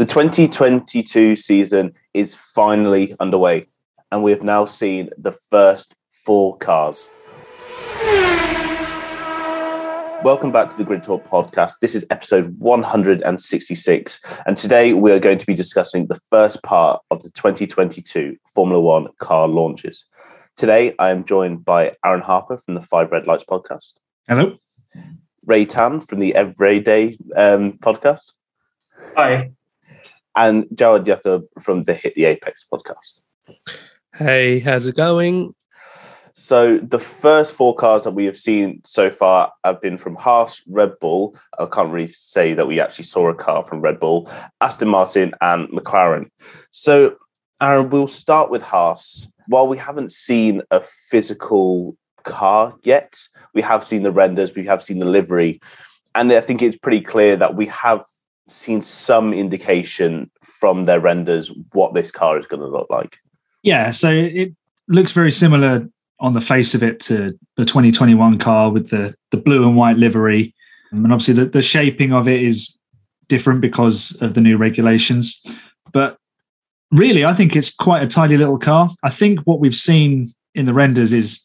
The 2022 season is finally underway, and we have now seen the first four cars. Welcome back to the Grid Talk podcast. This is episode 166, and today we are going to be discussing the first part of the 2022 Formula One car launches. Today, I am joined by Aaron Harper from the Five Red Lights podcast. Hello. Ray Tan from the Everyday um, podcast. Hi. And Jared Yakub from the Hit the Apex podcast. Hey, how's it going? So the first four cars that we have seen so far have been from Haas, Red Bull. I can't really say that we actually saw a car from Red Bull, Aston Martin, and McLaren. So, Aaron, we'll start with Haas. While we haven't seen a physical car yet, we have seen the renders, we have seen the livery, and I think it's pretty clear that we have seen some indication from their renders what this car is going to look like. Yeah, so it looks very similar on the face of it to the 2021 car with the the blue and white livery, and obviously the, the shaping of it is different because of the new regulations. But really, I think it's quite a tidy little car. I think what we've seen in the renders is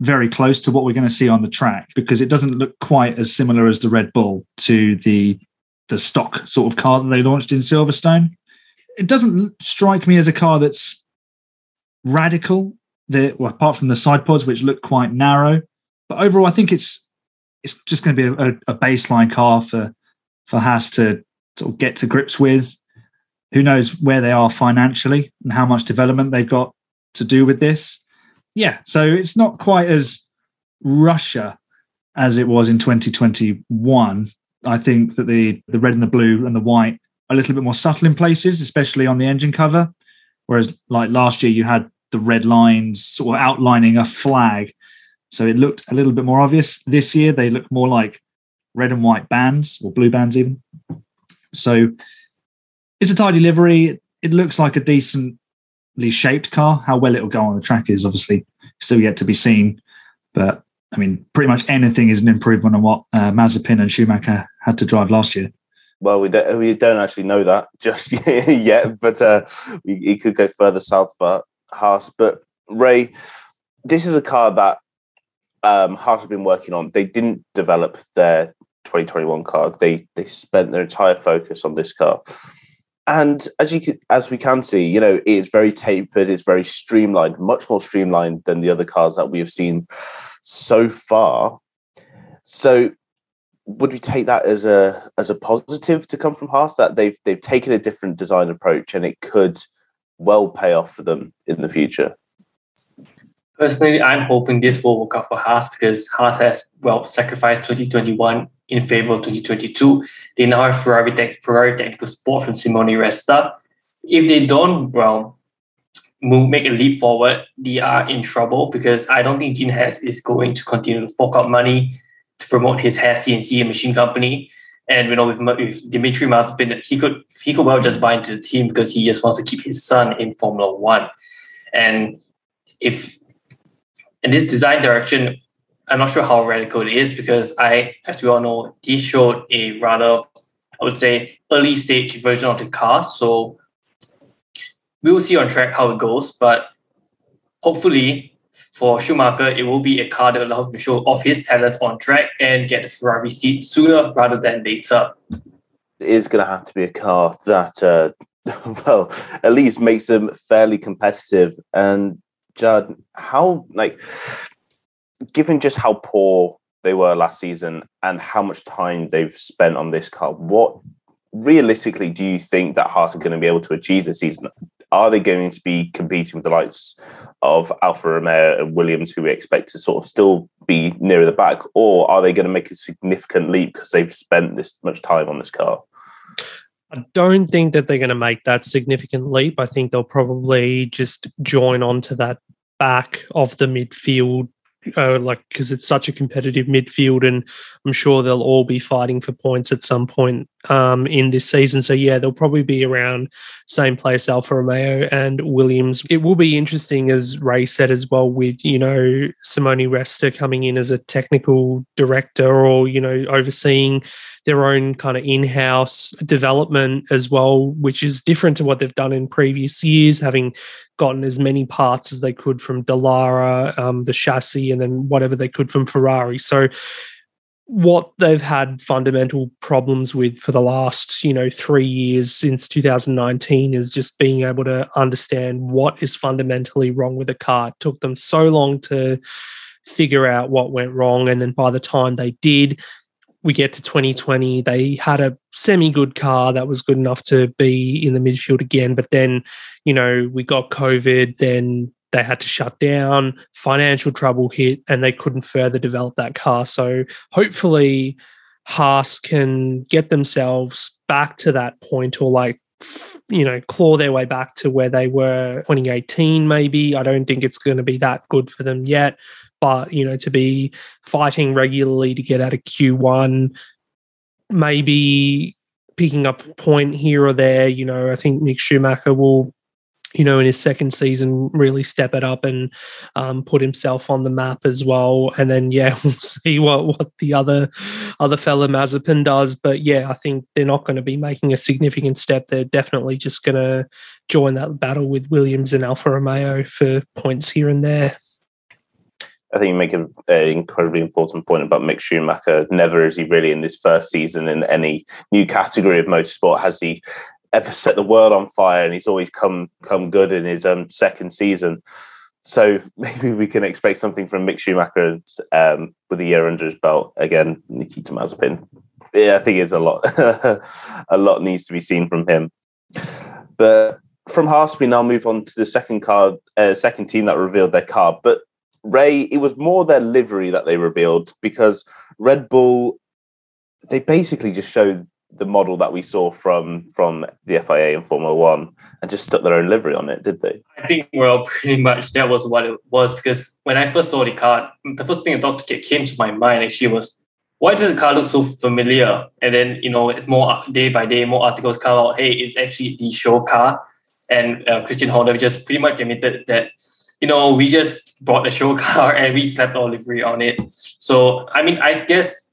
very close to what we're going to see on the track because it doesn't look quite as similar as the Red Bull to the the stock sort of car that they launched in Silverstone. It doesn't strike me as a car that's radical the well, apart from the side pods, which look quite narrow. But overall, I think it's it's just going to be a, a baseline car for for Haas to sort of get to grips with. Who knows where they are financially and how much development they've got to do with this? Yeah, so it's not quite as Russia as it was in 2021. I think that the the red and the blue and the white are a little bit more subtle in places, especially on the engine cover. Whereas, like last year, you had the red lines sort of outlining a flag. So it looked a little bit more obvious. This year, they look more like red and white bands or blue bands, even. So it's a tidy livery. It looks like a decently shaped car. How well it'll go on the track is obviously still yet to be seen. But I mean, pretty much anything is an improvement on what uh, Mazepin and Schumacher had to drive last year. Well, we don't, we don't actually know that just yet, but uh, we, could go further south for Haas. But Ray, this is a car that um, Haas have been working on. They didn't develop their 2021 car. They they spent their entire focus on this car. And as you as we can see, you know, it's very tapered, it's very streamlined, much more streamlined than the other cars that we have seen so far. So would we take that as a as a positive to come from Haas that they've they've taken a different design approach and it could well pay off for them in the future? Personally, I'm hoping this will work out for Haas because Haas has well sacrificed 2021 in favor of 2022. They now have Ferrari, tech, Ferrari technical support from Simone Resta. If they don't, well, move make a leap forward, they are in trouble because I don't think Gene Haas is going to continue to fork out money to promote his Haas CNC and machine company. And you know, with, with Dimitri Mazepin, he could he could well just buy into the team because he just wants to keep his son in Formula One. And if in this design direction, I'm not sure how radical it is because I, as we all know, he showed a rather, I would say, early stage version of the car. So we will see on track how it goes. But hopefully, for Schumacher, it will be a car that allows him to show off his talents on track and get the Ferrari seat sooner rather than later. It is going to have to be a car that, uh, well, at least makes them fairly competitive. And Judd, how like, given just how poor they were last season and how much time they've spent on this car, what realistically do you think that Haas are going to be able to achieve this season? Are they going to be competing with the likes of Alfa Romeo and Williams, who we expect to sort of still be nearer the back, or are they going to make a significant leap because they've spent this much time on this car? I don't think that they're going to make that significant leap. I think they'll probably just join on to that back of the midfield uh, like because it's such a competitive midfield, and I'm sure they'll all be fighting for points at some point um, in this season. So yeah, they'll probably be around same place, Alfa Romeo and Williams. It will be interesting, as Ray said as well, with you know Simone Resta coming in as a technical director or you know overseeing their own kind of in-house development as well, which is different to what they've done in previous years, having gotten as many parts as they could from Dallara, um, the chassis, and then whatever they could from Ferrari. So what they've had fundamental problems with for the last you know three years since 2019 is just being able to understand what is fundamentally wrong with a car. It took them so long to figure out what went wrong and then by the time they did we get to 2020 they had a semi good car that was good enough to be in the midfield again. But then you know we got covid then they had to shut down, financial trouble hit, and they couldn't further develop that car. So hopefully, Haas can get themselves back to that point or like, you know, claw their way back to where they were 2018, maybe. I don't think it's going to be that good for them yet. But, you know, to be fighting regularly to get out of Q1, maybe picking up a point here or there. You know, I think Mick Schumacher will you know, in his second season, really step it up and um, put himself on the map as well. And then, yeah, we'll see what what the other other fella Mazepin does. But yeah, I think they're not going to be making a significant step. They're definitely just going to join that battle with Williams and Alfa Romeo for points here and there. I think you make an incredibly important point about Mick Schumacher. Never is he really in this first season in any new category of motorsport has he ever set the world on fire, and he's always come come good in his um, second season. So maybe we can expect something from Mick Schumacher um, with a year under his belt. Again, Nikita Mazepin. Yeah, I think it's a lot. a lot needs to be seen from him. But from Haas, we now move on to the second car, uh, second team that revealed their car. But Ray, it was more their livery that they revealed because Red Bull, they basically just showed the model that we saw from from the FIA and Formula One and just stuck their own livery on it, did they? I think well, pretty much that was what it was because when I first saw the car, the first thing that came to my mind actually was why does the car look so familiar? And then you know, it's more day by day, more articles come out. Hey, it's actually the show car, and uh, Christian Horner just pretty much admitted that you know we just bought a show car and we slapped our livery on it. So I mean, I guess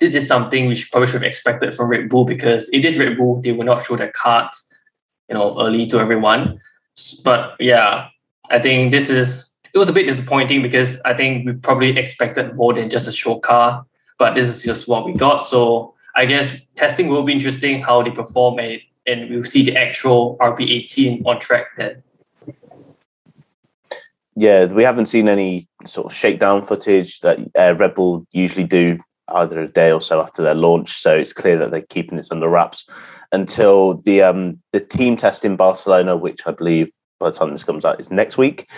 this is something we probably should have expected from Red Bull because it is Red Bull. They will not show their cards, you know, early to everyone. But yeah, I think this is it was a bit disappointing because I think we probably expected more than just a show car. But this is just what we got. So I guess testing will be interesting how they perform and, and we'll see the actual RB18 on track then. Yeah, we haven't seen any sort of shakedown footage that uh, Red Bull usually do either a day or so after their launch. So it's clear that they're keeping this under wraps until the um, the team test in Barcelona, which I believe by the time this comes out is next week.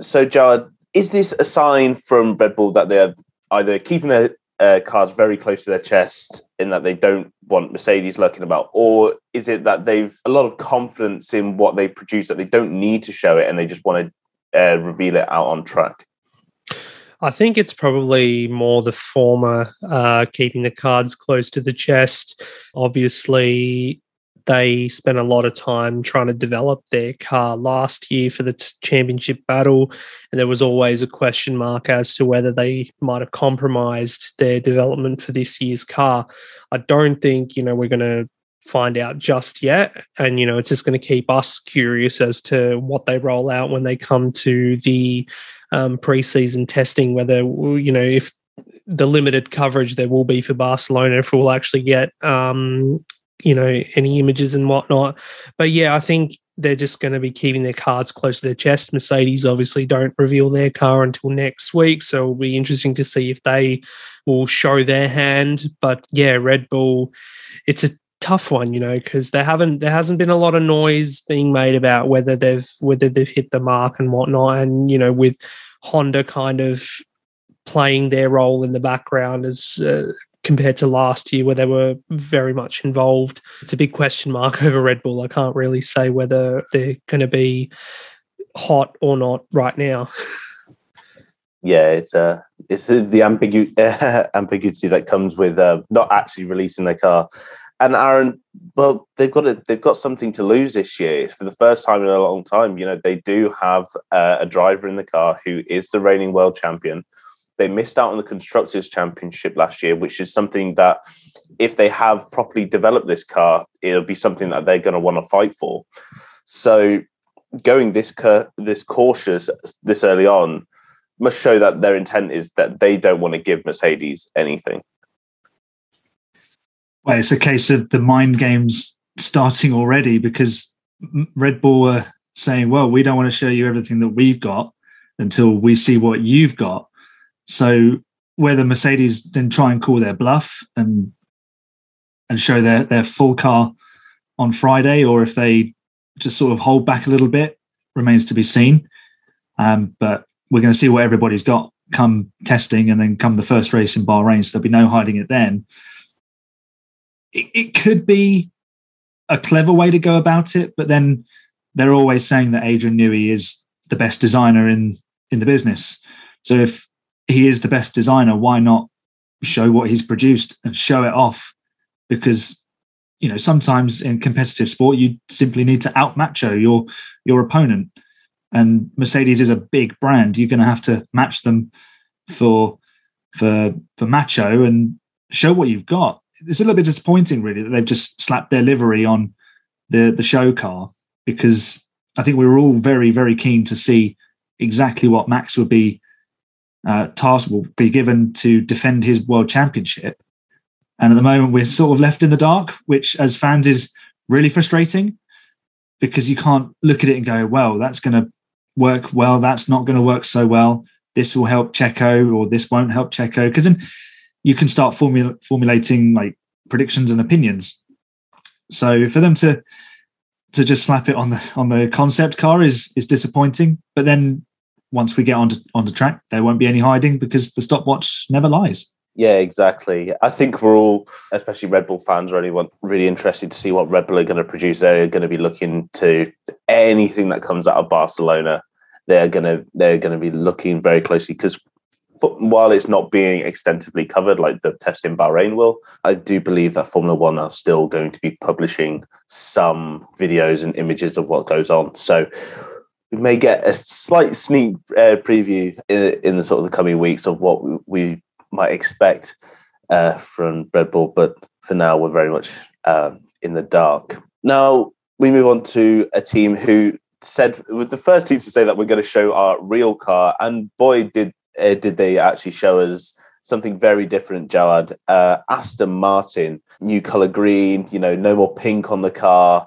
So, Jared, is this a sign from Red Bull that they're either keeping their uh, cards very close to their chest in that they don't want Mercedes lurking about, or is it that they've a lot of confidence in what they produce that they don't need to show it and they just want to uh, reveal it out on track? I think it's probably more the former, uh, keeping the cards close to the chest. Obviously, they spent a lot of time trying to develop their car last year for the t- championship battle, and there was always a question mark as to whether they might have compromised their development for this year's car. I don't think you know we're going to find out just yet, and you know it's just going to keep us curious as to what they roll out when they come to the um, preseason testing whether you know if the limited coverage there will be for Barcelona if we'll actually get um, you know any images and whatnot. But yeah, I think they're just going to be keeping their cards close to their chest. Mercedes obviously don't reveal their car until next week, so it'll be interesting to see if they will show their hand. But yeah, Red Bull, it's a tough one, you know, because there haven't there hasn't been a lot of noise being made about whether they've whether they've hit the mark and whatnot. And you know, with Honda kind of playing their role in the background as uh, compared to last year where they were very much involved. It's a big question mark over Red Bull. I can't really say whether they're going to be hot or not right now. yeah, it's uh, it's the, ambigu- ambiguity that comes with uh, not actually releasing their car and Aaron, well, they've got a, they've got something to lose this year for the first time in a long time. You know, they do have uh, a driver in the car who is the reigning world champion. They missed out on the constructors championship last year, which is something that, if they have properly developed this car, it'll be something that they're going to want to fight for. So, going this cur- this cautious this early on must show that their intent is that they don't want to give Mercedes anything. Well, it's a case of the mind games starting already because Red Bull were saying, well, we don't want to show you everything that we've got until we see what you've got. So whether Mercedes then try and call their bluff and and show their, their full car on Friday, or if they just sort of hold back a little bit, remains to be seen. Um, but we're going to see what everybody's got come testing and then come the first race in Bahrain. So there'll be no hiding it then it, it could be a clever way to go about it, but then they're always saying that Adrian Newey is the best designer in in the business. So if he is the best designer, why not show what he's produced and show it off? Because you know sometimes in competitive sport you simply need to outmacho your your opponent, and Mercedes is a big brand. You're going to have to match them for for for macho and show what you've got it's a little bit disappointing, really, that they've just slapped their livery on the the show car because I think we were all very very keen to see exactly what Max would be uh, tasked will be given to defend his world championship. And at the moment, we're sort of left in the dark, which as fans is really frustrating because you can't look at it and go, well, that's going to work well. That's not going to work so well. This will help Checo or this won't help Checo. Because you can start formula- formulating like predictions and opinions. So for them to to just slap it on the on the concept car is is disappointing. But then once we get onto onto track, there won't be any hiding because the stopwatch never lies. Yeah, exactly. I think we're all, especially Red Bull fans, really want really interested to see what Red Bull are going to produce. They're going to be looking to anything that comes out of Barcelona. They're going to they're going to be looking very closely because while it's not being extensively covered like the test in Bahrain will, I do believe that Formula One are still going to be publishing some videos and images of what goes on. So we may get a slight sneak uh, preview in, in, the sort of the coming weeks of what we, we might expect uh, from Red Bull. But for now, we're very much um, in the dark. Now we move on to a team who said was the first team to say that we're going to show our real car, and boy, did uh, did they actually show us something very different, Jawad? Uh, Aston Martin, new color green, you know, no more pink on the car.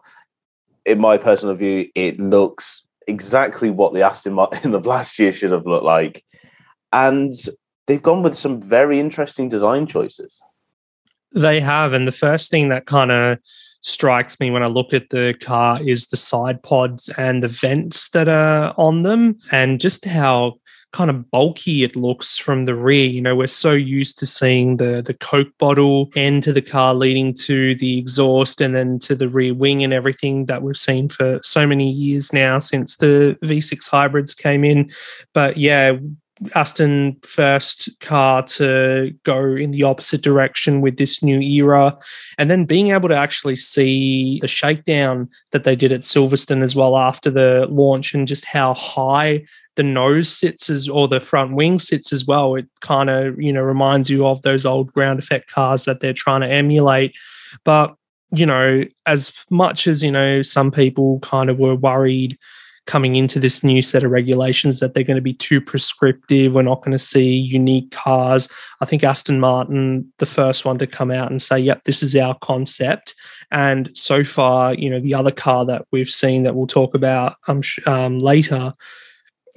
In my personal view, it looks exactly what the Aston Martin of last year should have looked like. And they've gone with some very interesting design choices. They have. And the first thing that kind of strikes me when I look at the car is the side pods and the vents that are on them, and just how kind of bulky it looks from the rear. You know, we're so used to seeing the the Coke bottle end to the car leading to the exhaust and then to the rear wing and everything that we've seen for so many years now since the V6 hybrids came in. But yeah, Aston first car to go in the opposite direction with this new era. And then being able to actually see the shakedown that they did at Silverstone as well after the launch and just how high the nose sits as or the front wing sits as well. It kind of, you know, reminds you of those old ground effect cars that they're trying to emulate. But, you know, as much as, you know, some people kind of were worried coming into this new set of regulations that they're going to be too prescriptive. We're not going to see unique cars. I think Aston Martin, the first one to come out and say, yep, this is our concept. And so far, you know, the other car that we've seen that we'll talk about um, um, later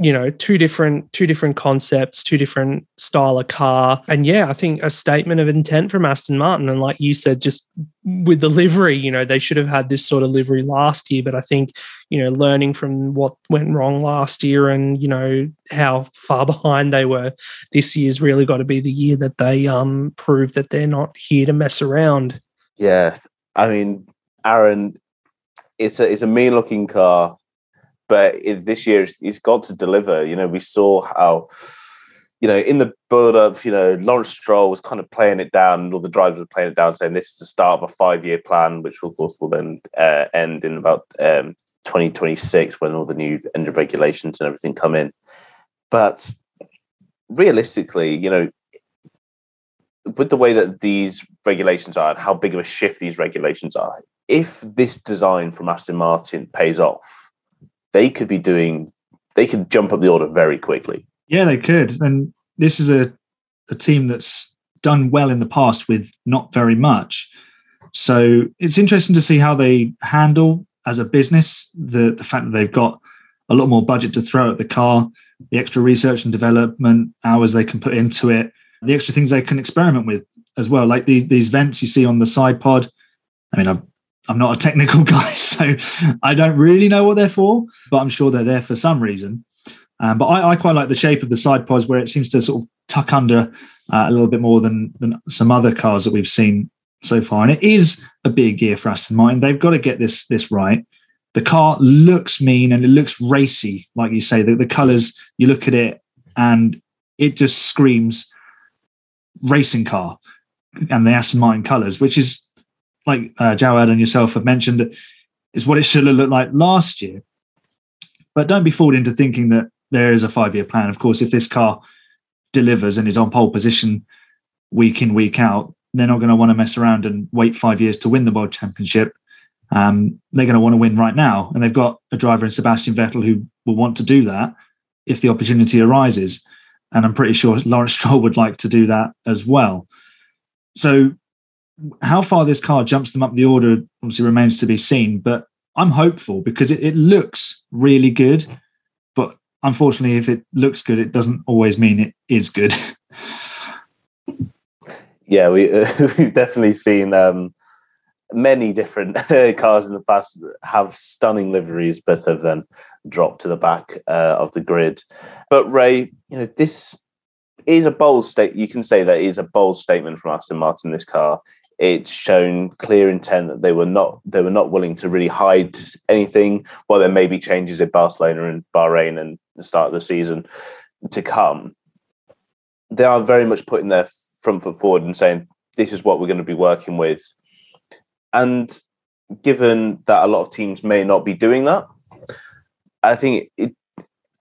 you know two different two different concepts two different style of car. And yeah i think a statement of intent from aston martin. And like you said just with the livery you know they should have had this sort of livery last year. But i think you know learning from what went wrong last year and you know how far behind they were this year's really got to be the year that they um prove that they're not here to mess around. Yeah. I mean aaron it's a it's a mean looking car but it, this year he's got to deliver. You know, we saw how you know, in the build up, you know, Lawrence Stroll was kind of playing it down, and all the drivers were playing it down, saying this is the start of a five year plan, which of course will then uh, end in about um, 2026 when all the new engine regulations and everything come in. But realistically, you know, with the way that these regulations are and how big of a shift these regulations are, if this design from Aston Martin pays off, they could be doing, they could jump up the order very quickly. Yeah, they could. And this is a, a team that's done well in the past with not very much. So it's interesting to see how they handle as a business the, the fact that they've got a lot more budget to throw at the car, the extra research and development hours they can put into it, the extra things they can experiment with as well, like these these vents you see on the side pod. I mean, I'm I'm not a technical guy, so I don't really know what they're for, but I'm sure they're there for some reason. Um, but I, I, quite like the shape of the side pods where it seems to sort of tuck under uh, a little bit more than than some other cars that we've seen so far. And it is a big year for Aston Martin. They've got to get this this right. The car looks mean and it looks racy, like you say. The, the colours, you look at it and it just screams racing car and the Aston Martin colours, which is like uh, Jawad and yourself have mentioned, is what it should have looked like last year. But don't be fooled into thinking that there is a five year plan. Of course, if this car delivers and is on pole position week in, week out, they're not going to want to mess around and wait five years to win the world championship. Um, they're going to want to win right now. And they've got a driver in Sebastian Vettel who will want to do that if the opportunity arises. And I'm pretty sure Lawrence Stroll would like to do that as well. So, how far this car jumps them up the order obviously remains to be seen. But I'm hopeful because it, it looks really good. But unfortunately, if it looks good, it doesn't always mean it is good. yeah, we, uh, we've definitely seen um, many different cars in the past have stunning liveries, but have then dropped to the back uh, of the grid. But Ray, you know, this is a bold state. You can say that is a bold statement from Aston Martin. This car, it's shown clear intent that they were not they were not willing to really hide anything. While there may be changes in Barcelona and Bahrain and the start of the season to come, they are very much putting their front foot forward and saying this is what we're going to be working with. And given that a lot of teams may not be doing that, I think it.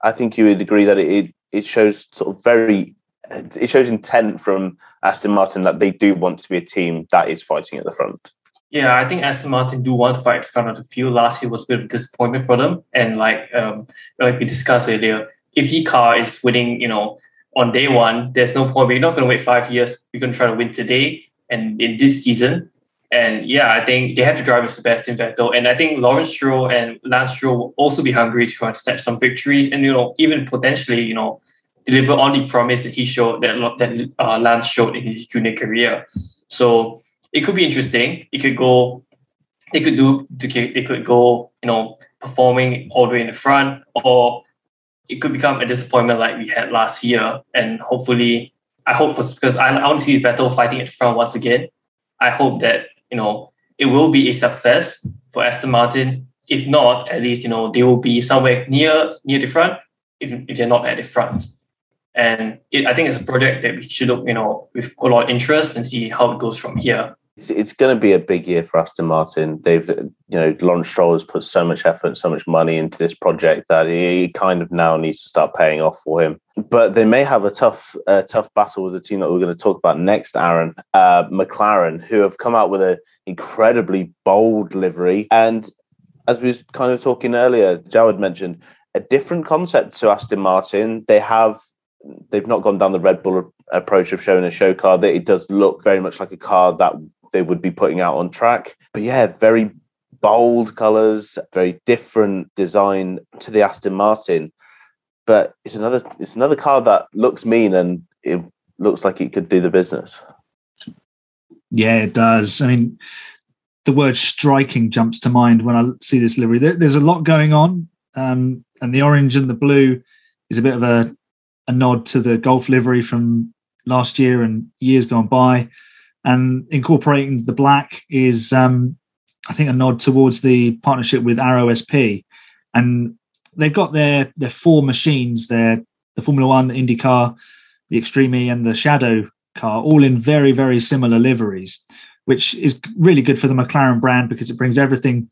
I think you would agree that it it shows sort of very it shows intent from Aston Martin that they do want to be a team that is fighting at the front. Yeah, I think Aston Martin do want to fight front of the field. Last year was a bit of a disappointment for them, and like um, like we discussed earlier, if the car is winning, you know, on day one, there's no point. We're not going to wait five years. We're going to try to win today and in this season. And yeah, I think they have to drive with Sebastian Vettel. And I think Lawrence Stroll and Lance Stroll will also be hungry to try to snatch some victories and, you know, even potentially, you know, deliver on the promise that he showed, that, that uh, Lance showed in his junior career. So it could be interesting. It could go, they could do, they could go, you know, performing all the way in the front, or it could become a disappointment like we had last year. And hopefully, I hope for, because I, I want to see Vettel fighting at the front once again. I hope that you know, it will be a success for Aston Martin. If not, at least you know they will be somewhere near near the front. If, if they're not at the front, and it, I think it's a project that we should look, you know, with a lot of interest and see how it goes from here it's, it's going to be a big year for Aston Martin. They've, you know, Lawrence Stroll has put so much effort so much money into this project that he kind of now needs to start paying off for him. But they may have a tough, uh, tough battle with the team that we're going to talk about next, Aaron, uh, McLaren, who have come out with an incredibly bold livery. And as we was kind of talking earlier, Jawad mentioned a different concept to Aston Martin. They have they've not gone down the Red Bull approach of showing a show car. That it does look very much like a car that they would be putting out on track. But yeah, very bold colours, very different design to the Aston Martin. But it's another it's another car that looks mean and it looks like it could do the business. Yeah, it does. I mean, the word striking jumps to mind when I see this livery. There, there's a lot going on, um, and the orange and the blue is a bit of a, a nod to the Gulf livery from last year and years gone by. And incorporating the black is um, I think a nod towards the partnership with Arrow SP, and they've got their their four machines there: the Formula One, the IndyCar, the Extreme E and the Shadow car, all in very, very similar liveries, which is really good for the McLaren brand because it brings everything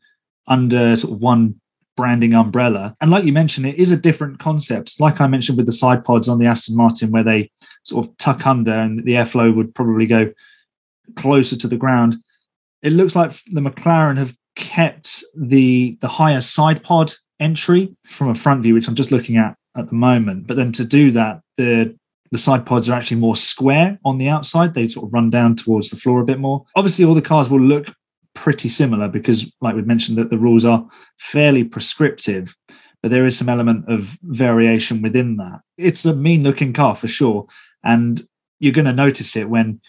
under sort of one branding umbrella. And like you mentioned, it is a different concept. Like I mentioned with the side pods on the Aston Martin, where they sort of tuck under and the airflow would probably go closer to the ground. It looks like the McLaren have kept the the higher side pod entry from a front view, which I'm just looking at at the moment. But then to do that, the the side pods are actually more square on the outside. They sort of run down towards the floor a bit more. Obviously, all the cars will look pretty similar because, like we've mentioned, that the rules are fairly prescriptive, but there is some element of variation within that. It's a mean looking car for sure. And you're going to notice it when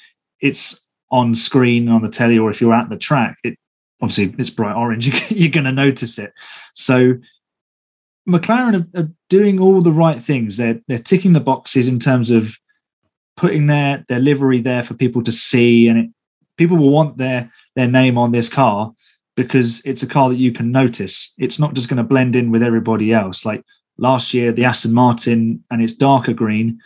it's on screen on the telly or if you're at the track. It obviously it's bright orange. You're going to notice it. So McLaren are, doing all the right things. They're they're ticking the boxes in terms of putting their their livery there for people to see, and it, people will want their their name on this car because it's a car that you can notice. It's not just going to blend in with everybody else. Like last year, the Aston Martin and its darker green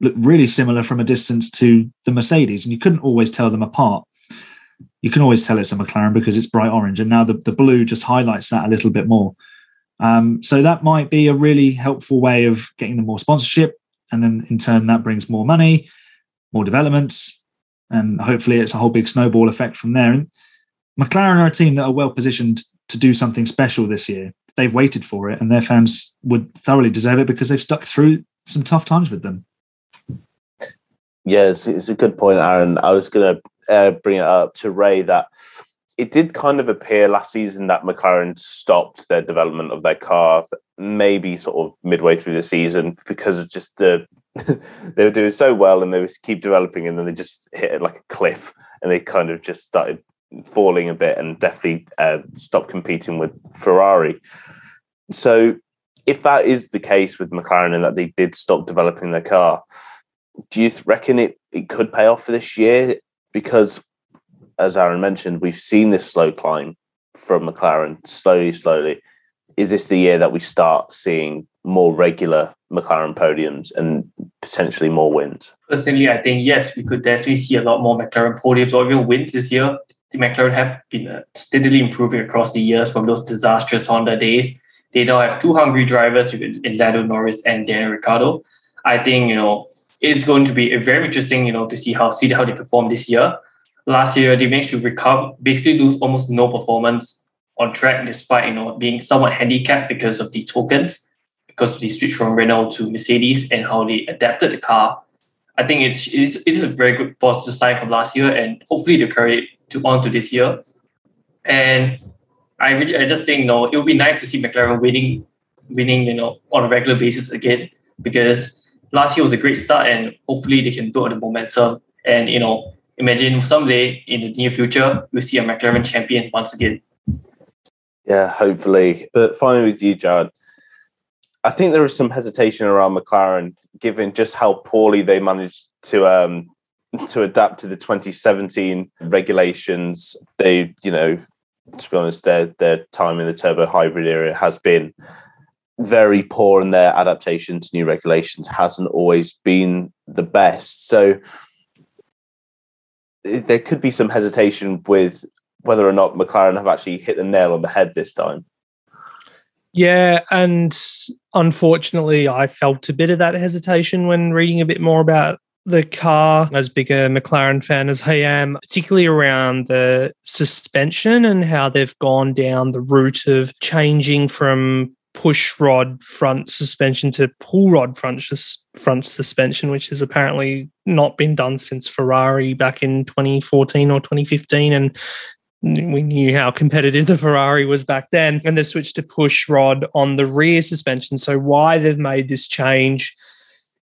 looked really similar from a distance to the Mercedes, and you couldn't always tell them apart. You can always tell it's a McLaren because it's bright orange, and now the, the blue just highlights that a little bit more. Um, so that might be a really helpful way of getting them more sponsorship, and then in turn that brings more money, more developments, and hopefully it's a whole big snowball effect from there. And McLaren are a team that are well positioned to do something special this year. They've waited for it, and their fans would thoroughly deserve it because they've stuck through some tough times with them. Yes, it's a good point, Aaron. I was going to uh, bring it up to Ray that it did kind of appear last season that McLaren stopped their development of their car, maybe sort of midway through the season because of just the they were doing so well and they would keep developing and then they just hit it like a cliff and they kind of just started falling a bit and definitely uh, stopped competing with Ferrari. So if that is the case with McLaren and that they did stop developing their car, do you reckon it, it could pay off for this year? Because as Aaron mentioned, we've seen this slow climb from McLaren slowly, slowly. Is this the year that we start seeing more regular McLaren podiums and potentially more wins? Personally, I think yes, we could definitely see a lot more McLaren podiums or even wins this year. The McLaren have been uh, steadily improving across the years from those disastrous Honda days. They now have two hungry drivers in Lando Norris and Daniel Ricciardo. I think you know it's going to be very interesting, you know, to see how see how they perform this year. Last year, they managed to recover, basically lose almost no performance on track, despite you know being somewhat handicapped because of the tokens, because of the switch from Renault to Mercedes and how they adapted the car. I think it's it's, it's a very good positive sign from last year, and hopefully they carry it to on to this year. And I really, I just think you know it would be nice to see McLaren winning, winning you know on a regular basis again because last year was a great start, and hopefully they can build on the momentum. And you know, imagine someday in the near future we'll see a McLaren champion once again. Yeah, hopefully. But finally, with you, Jared, I think there is some hesitation around McLaren, given just how poorly they managed to um, to adapt to the 2017 regulations. They, you know, to be honest, their their time in the turbo hybrid era has been very poor and their adaptation to new regulations hasn't always been the best. So there could be some hesitation with whether or not McLaren have actually hit the nail on the head this time. Yeah, and unfortunately, I felt a bit of that hesitation when reading a bit more about the car as big a McLaren fan as I am, particularly around the suspension and how they've gone down the route of changing from push rod front suspension to pull rod front front suspension, which has apparently not been done since Ferrari back in 2014 or 2015, and we knew how competitive the Ferrari was back then. And they've switched to push rod on the rear suspension. So why they've made this change?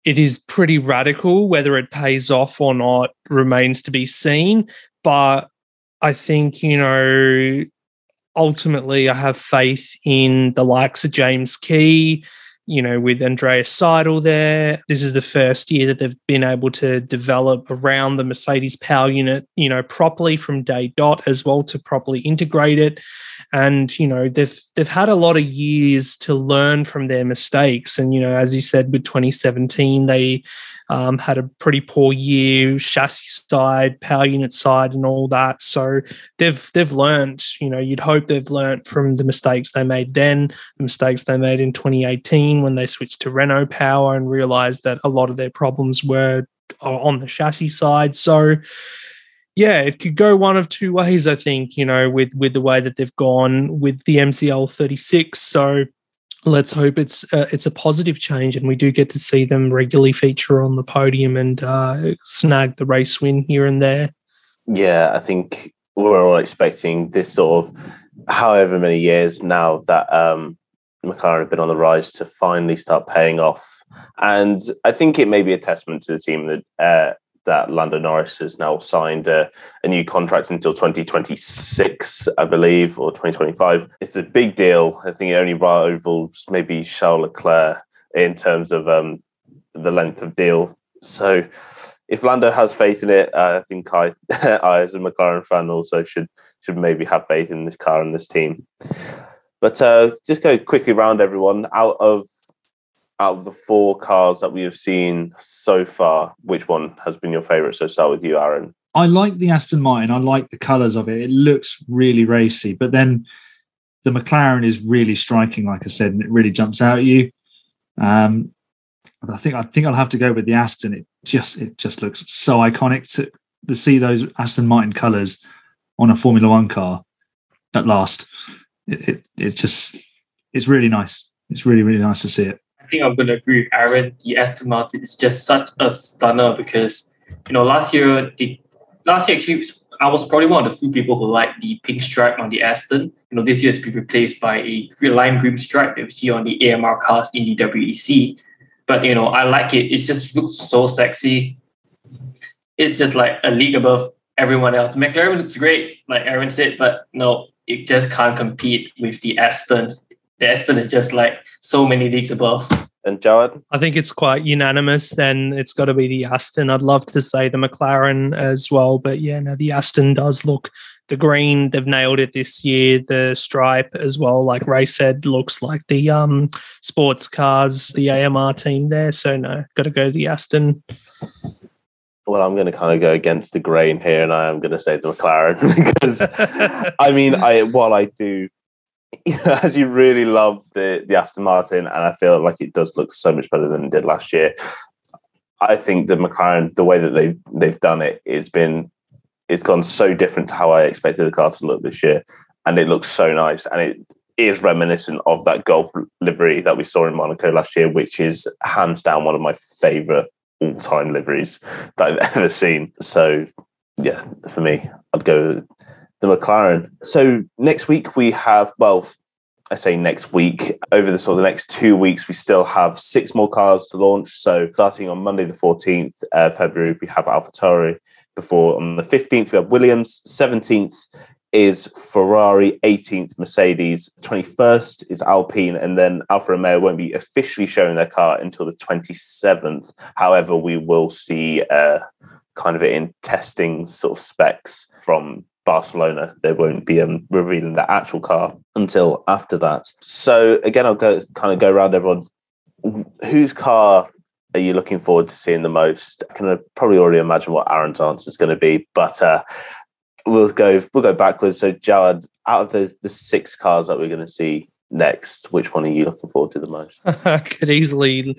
It is pretty radical. Whether it pays off or not remains to be seen. But I think, you know, ultimately, I have faith in the likes of James Key, you know, with Andreas Seidl there. This is the first year that they've been able to develop around the Mercedes power unit, you know, properly from day dot as well to properly integrate it. And, you know, they've they've had a lot of years to learn from their mistakes. And, you know, as you said with 2017, they um, had a pretty poor year, chassis side, power unit side, and all that. So they've they've learned. You know, you'd hope they've learned from the mistakes they made then, the mistakes they made in 2018 when they switched to Renault power and realized that a lot of their problems were on the chassis side. So yeah, it could go one of two ways. I think you know with with the way that they've gone with the MCL 36. So let's hope it's uh, it's a positive change and we do get to see them regularly feature on the podium and uh, snag the race win here and there. Yeah, I think we're all expecting this sort of however many years now that um, McLaren have been on the rise to finally start paying off. And I think it may be a testament to the team that uh, that Lando Norris has now signed a, a, new contract until 2026, I believe, or 2025. It's a big deal. I think it only rivals maybe Charles Leclerc in terms of um, the length of deal. So if Lando has faith in it, uh, I think I, I as a McLaren fan also should should maybe have faith in this car and this team. But uh, just go quickly round everyone out of out of the four cars that we have seen so far, which one has been your favourite? So start with you, Aaron. I like the Aston Martin. I like the colours of it. It looks really racy, but then the McLaren is really striking, like I said, and it really jumps out at you. Um, I think I think I'll have to go with the Aston. It just it just looks so iconic to to see those Aston Martin colours on a Formula One car at last. It, it it just it's really nice. It's really really nice to see it. I think I'm going to agree with Aaron. The Aston Martin is just such a stunner because you know last year the last year actually I was probably one of the few people who liked the pink stripe on the Aston. You know this year it's been replaced by a lime green stripe that we see on the AMR cars in the WEC. But you know I like it. It just looks so sexy. It's just like a league above everyone else. The McLaren looks great, like Aaron said, but no, it just can't compete with the Aston the Aston is just like so many leagues above. And Jared? I think it's quite unanimous. Then it's got to be the Aston. I'd love to say the McLaren as well, but yeah, no, the Aston does look the green. They've nailed it this year. The stripe as well, like Ray said, looks like the um sports cars, the AMR team there. So no, got to go the Aston. Well, I'm going to kind of go against the grain here, and I am going to say the McLaren because I mean, I while I do as you really love the the Aston Martin, and I feel like it does look so much better than it did last year. I think the McLaren, the way that they've they've done it, has been it's gone so different to how I expected the car to look this year, and it looks so nice, and it is reminiscent of that Gulf livery that we saw in Monaco last year, which is hands down one of my favourite all time liveries that I've ever seen. So yeah, for me, I'd go the McLaren. So next week we have, well, I say next week, over the sort of the next two weeks, we still have six more cars to launch. So starting on Monday, the 14th of February, we have AlphaTauri. Before on the 15th, we have Williams. 17th is Ferrari, 18th Mercedes, 21st is Alpine, and then Alfa Romeo won't be officially showing their car until the 27th. However, we will see uh, kind of it in testing sort of specs from Barcelona. They won't be um, revealing the actual car until after that. So again, I'll go kind of go around everyone. Whose car are you looking forward to seeing the most? I can probably already imagine what Aaron's answer is going to be, but uh, we'll go we'll go backwards. So, Jared, out of the the six cars that we're going to see next, which one are you looking forward to the most? I could easily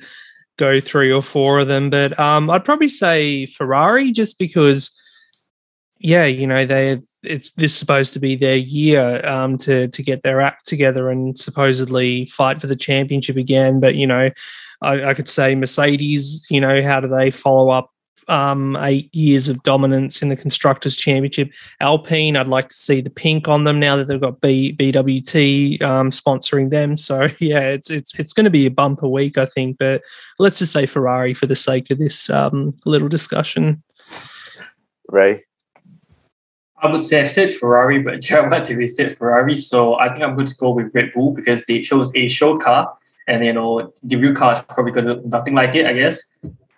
go three or four of them, but um, I'd probably say Ferrari, just because yeah, you know, they it's this supposed to be their year um, to to get their act together and supposedly fight for the championship again. But you know, I, I could say Mercedes. You know, how do they follow up um, eight years of dominance in the constructors championship. Alpine, I'd like to see the pink on them now that they've got B, BWT um, sponsoring them. So yeah, it's it's it's going to be a bumper week, I think. But let's just say Ferrari for the sake of this um, little discussion. Ray. I would say I've said Ferrari, but Jared to said Ferrari, so I think I'm going to go with Red Bull because it shows a show car, and you know the real car is probably going to look nothing like it. I guess.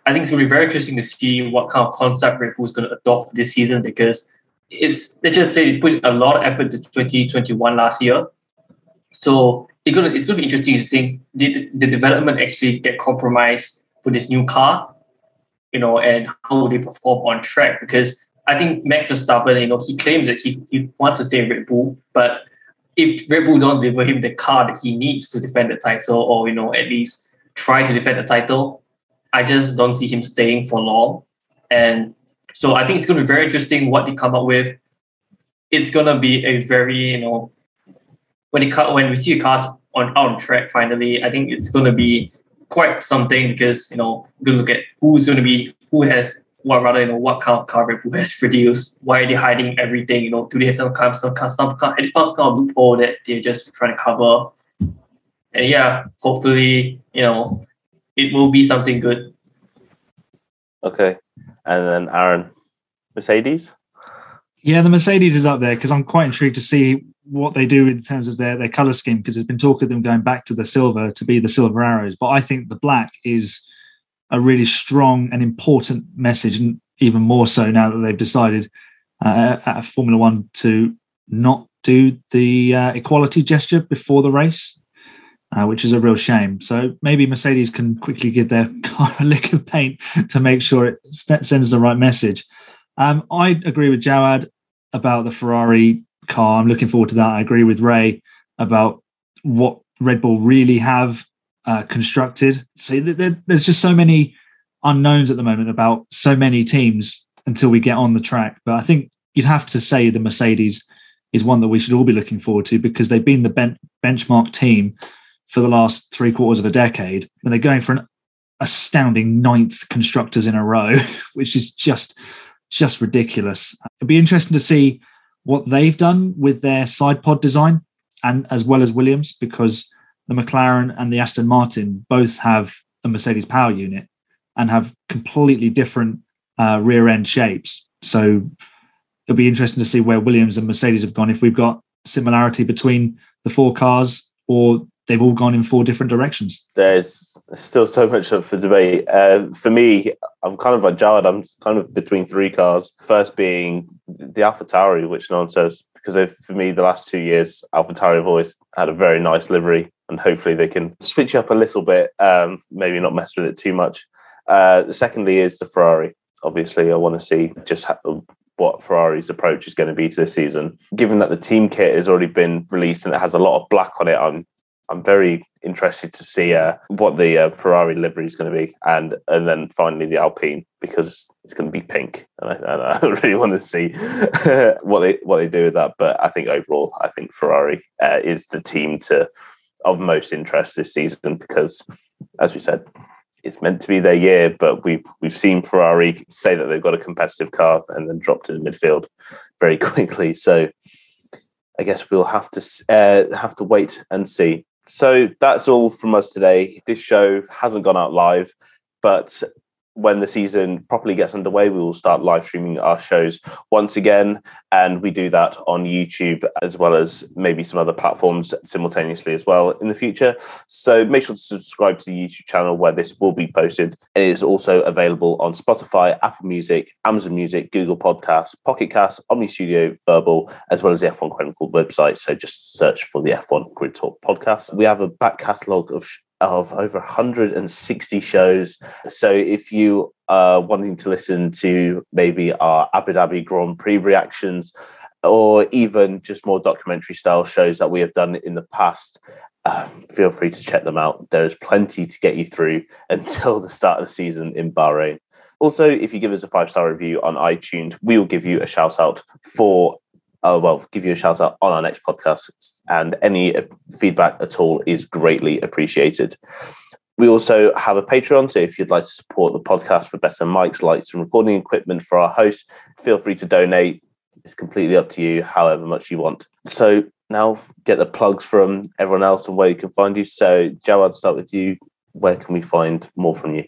I think it's going to be very interesting to see what kind of concept Red Bull is going to adopt this season because it's let's just say they put a lot of effort to 2021 last year, so it's going to it's going to be interesting to think did the development actually get compromised for this new car you know, and how will they perform on track because I think Max Verstappen, you know, he claims that he, he wants to stay in Red Bull, but if Red Bull don't deliver him the car that he needs to defend the title, or you know, at least try to defend the title, I just don't see him staying for long. And so I think it's going to be very interesting what they come up with. It's going to be a very, you know, when it when we see the cars on on track finally, I think it's going to be quite something because you know going to look at who's going to be who has what rather you know what kind of car Red Bull has produced. Why are they hiding everything? You know, do they have some kind of some kind some kind of some kind of loophole that they're just trying to cover? And yeah, hopefully you know it will be something good. Okay, and then Aaron, Mercedes. Yeah, the Mercedes is up there because I'm quite intrigued to see what they do in terms of their, their color scheme because there's been talk of them going back to the silver to be the silver arrows. But I think the black is a really strong and important message, and even more so now that they've decided uh, at Formula One to not do the uh, equality gesture before the race, uh, which is a real shame. So maybe Mercedes can quickly give their car a lick of paint to make sure it sends the right message. Um, I agree with Jawad about the Ferrari car. I'm looking forward to that. I agree with Ray about what Red Bull really have uh, constructed. So there's just so many unknowns at the moment about so many teams until we get on the track. But I think you'd have to say the Mercedes is one that we should all be looking forward to because they've been the ben- benchmark team for the last three quarters of a decade, and they're going for an astounding ninth constructors in a row, which is just just ridiculous. It'd be interesting to see what they've done with their side pod design and as well as Williams, because the McLaren and the Aston Martin both have a Mercedes power unit and have completely different uh, rear end shapes. So it'll be interesting to see where Williams and Mercedes have gone. If we've got similarity between the four cars or they've all gone in four different directions. There's still so much up for debate. Uh, for me, I'm kind of like Jared. I'm kind of between three cars. First being the AlphaTauri, which no one says because for me, the last two years, AlphaTauri have always had a very nice livery, and hopefully they can switch up a little bit. Um, maybe not mess with it too much. Uh, secondly, is the Ferrari. Obviously, I want to see just how, what Ferrari's approach is going to be to this season. Given that the team kit has already been released and it has a lot of black on it, I'm I'm very interested to see uh, what the uh, Ferrari livery is going to be, and and then finally the Alpine because it's going to be pink, and I, and I really want to see what they what they do with that. But I think overall, I think Ferrari uh, is the team to of most interest this season because, as we said, it's meant to be their year, but we've we've seen Ferrari say that they've got a competitive car and then drop to the midfield very quickly. So I guess we'll have to uh, have to wait and see. So that's all from us today. This show hasn't gone out live, but when the season properly gets underway, we will start live streaming our shows once again. And we do that on YouTube as well as maybe some other platforms simultaneously as well in the future. So make sure to subscribe to the YouTube channel where this will be posted. It is also available on Spotify, Apple Music, Amazon Music, Google Podcasts, Pocket Cast, Omny Studio, Verbal, as well as the F1 Chronicle website. So just search for the F1 Grid Talk podcast. We have a back catalogue of of over 160 shows. So if you are wanting to listen to maybe our Abu Dhabi Grand Prix reactions, or even just more documentary style shows that we have done in the past, uh, feel free to check them out. There is plenty to get you through until the start of the season in Bahrain. Also, if you give us a five star review on iTunes, we will give you a shout out for uh, well, give you a shout out on our next podcast. And any feedback at all is greatly appreciated. We also have a Patreon, so if you'd like to support the podcast for better mics, lights, and recording equipment for our hosts, feel free to donate. It's completely up to you, however much you want. So now get the plugs from everyone else and where you can find you. So, Joe, I'll start with you. Where can we find more from you?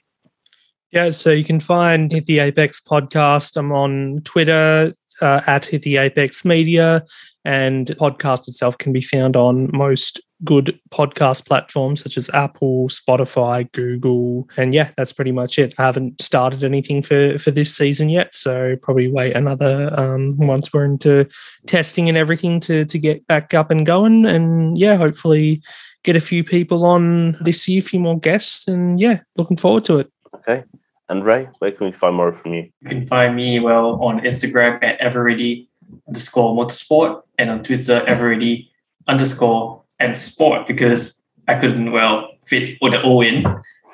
Yeah, so you can find the Apex podcast. I'm on Twitter, uh, at the Apex Media, and podcast itself can be found on most good podcast platforms such as Apple, Spotify, Google, and yeah, that's pretty much it. I haven't started anything for for this season yet, so probably wait another um, once we're into testing and everything to to get back up and going, and yeah, hopefully get a few people on this year, a few more guests, and yeah, looking forward to it. Okay, And Ray, where can we find more from you? You can find me well on Instagram at everready underscore motorsport and on Twitter everready underscore M sport because I couldn't well fit all the O in.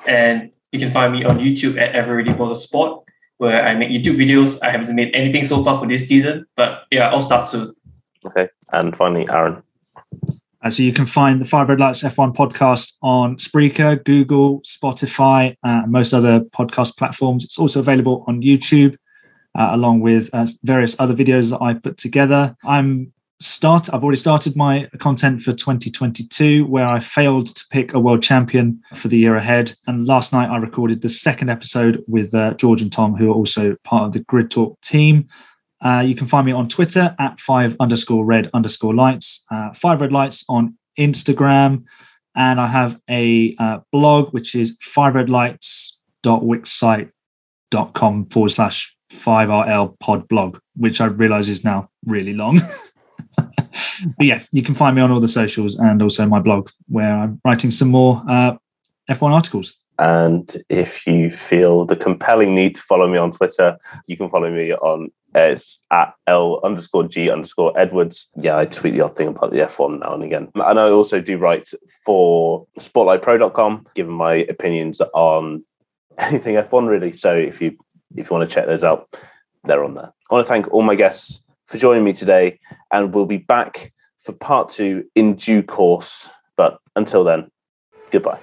And you can find me on YouTube at everready motorsport where I make YouTube videos. I haven't made anything so far for this season, but yeah, I'll start soon. Okay. And finally, Aaron. Uh, so you can find the Five Red Lights F1 podcast on Spreaker, Google, Spotify, uh, and most other podcast platforms. It's also available on YouTube, uh, along with uh, various other videos that I put together. I'm start. I've already started my content for 2022, where I failed to pick a world champion for the year ahead. And last night I recorded the second episode with uh, George and Tom, who are also part of the Grid Talk team. Uh, you can find me on Twitter at five underscore red underscore lights, uh, five red lights on Instagram. And I have a uh, blog, which is five red lights.wixsite.com forward slash 5RL pod blog, which I realize is now really long. but yeah, you can find me on all the socials and also my blog where I'm writing some more uh, F1 articles. And if you feel the compelling need to follow me on Twitter, you can follow me on it's at L underscore G underscore Edwards. Yeah, I tweet the odd thing about the F1 now and again. And I also do write for spotlightpro.com, giving my opinions on anything F1 really. So if you if you want to check those out, they're on there. I want to thank all my guests for joining me today, and we'll be back for part two in due course. But until then, goodbye.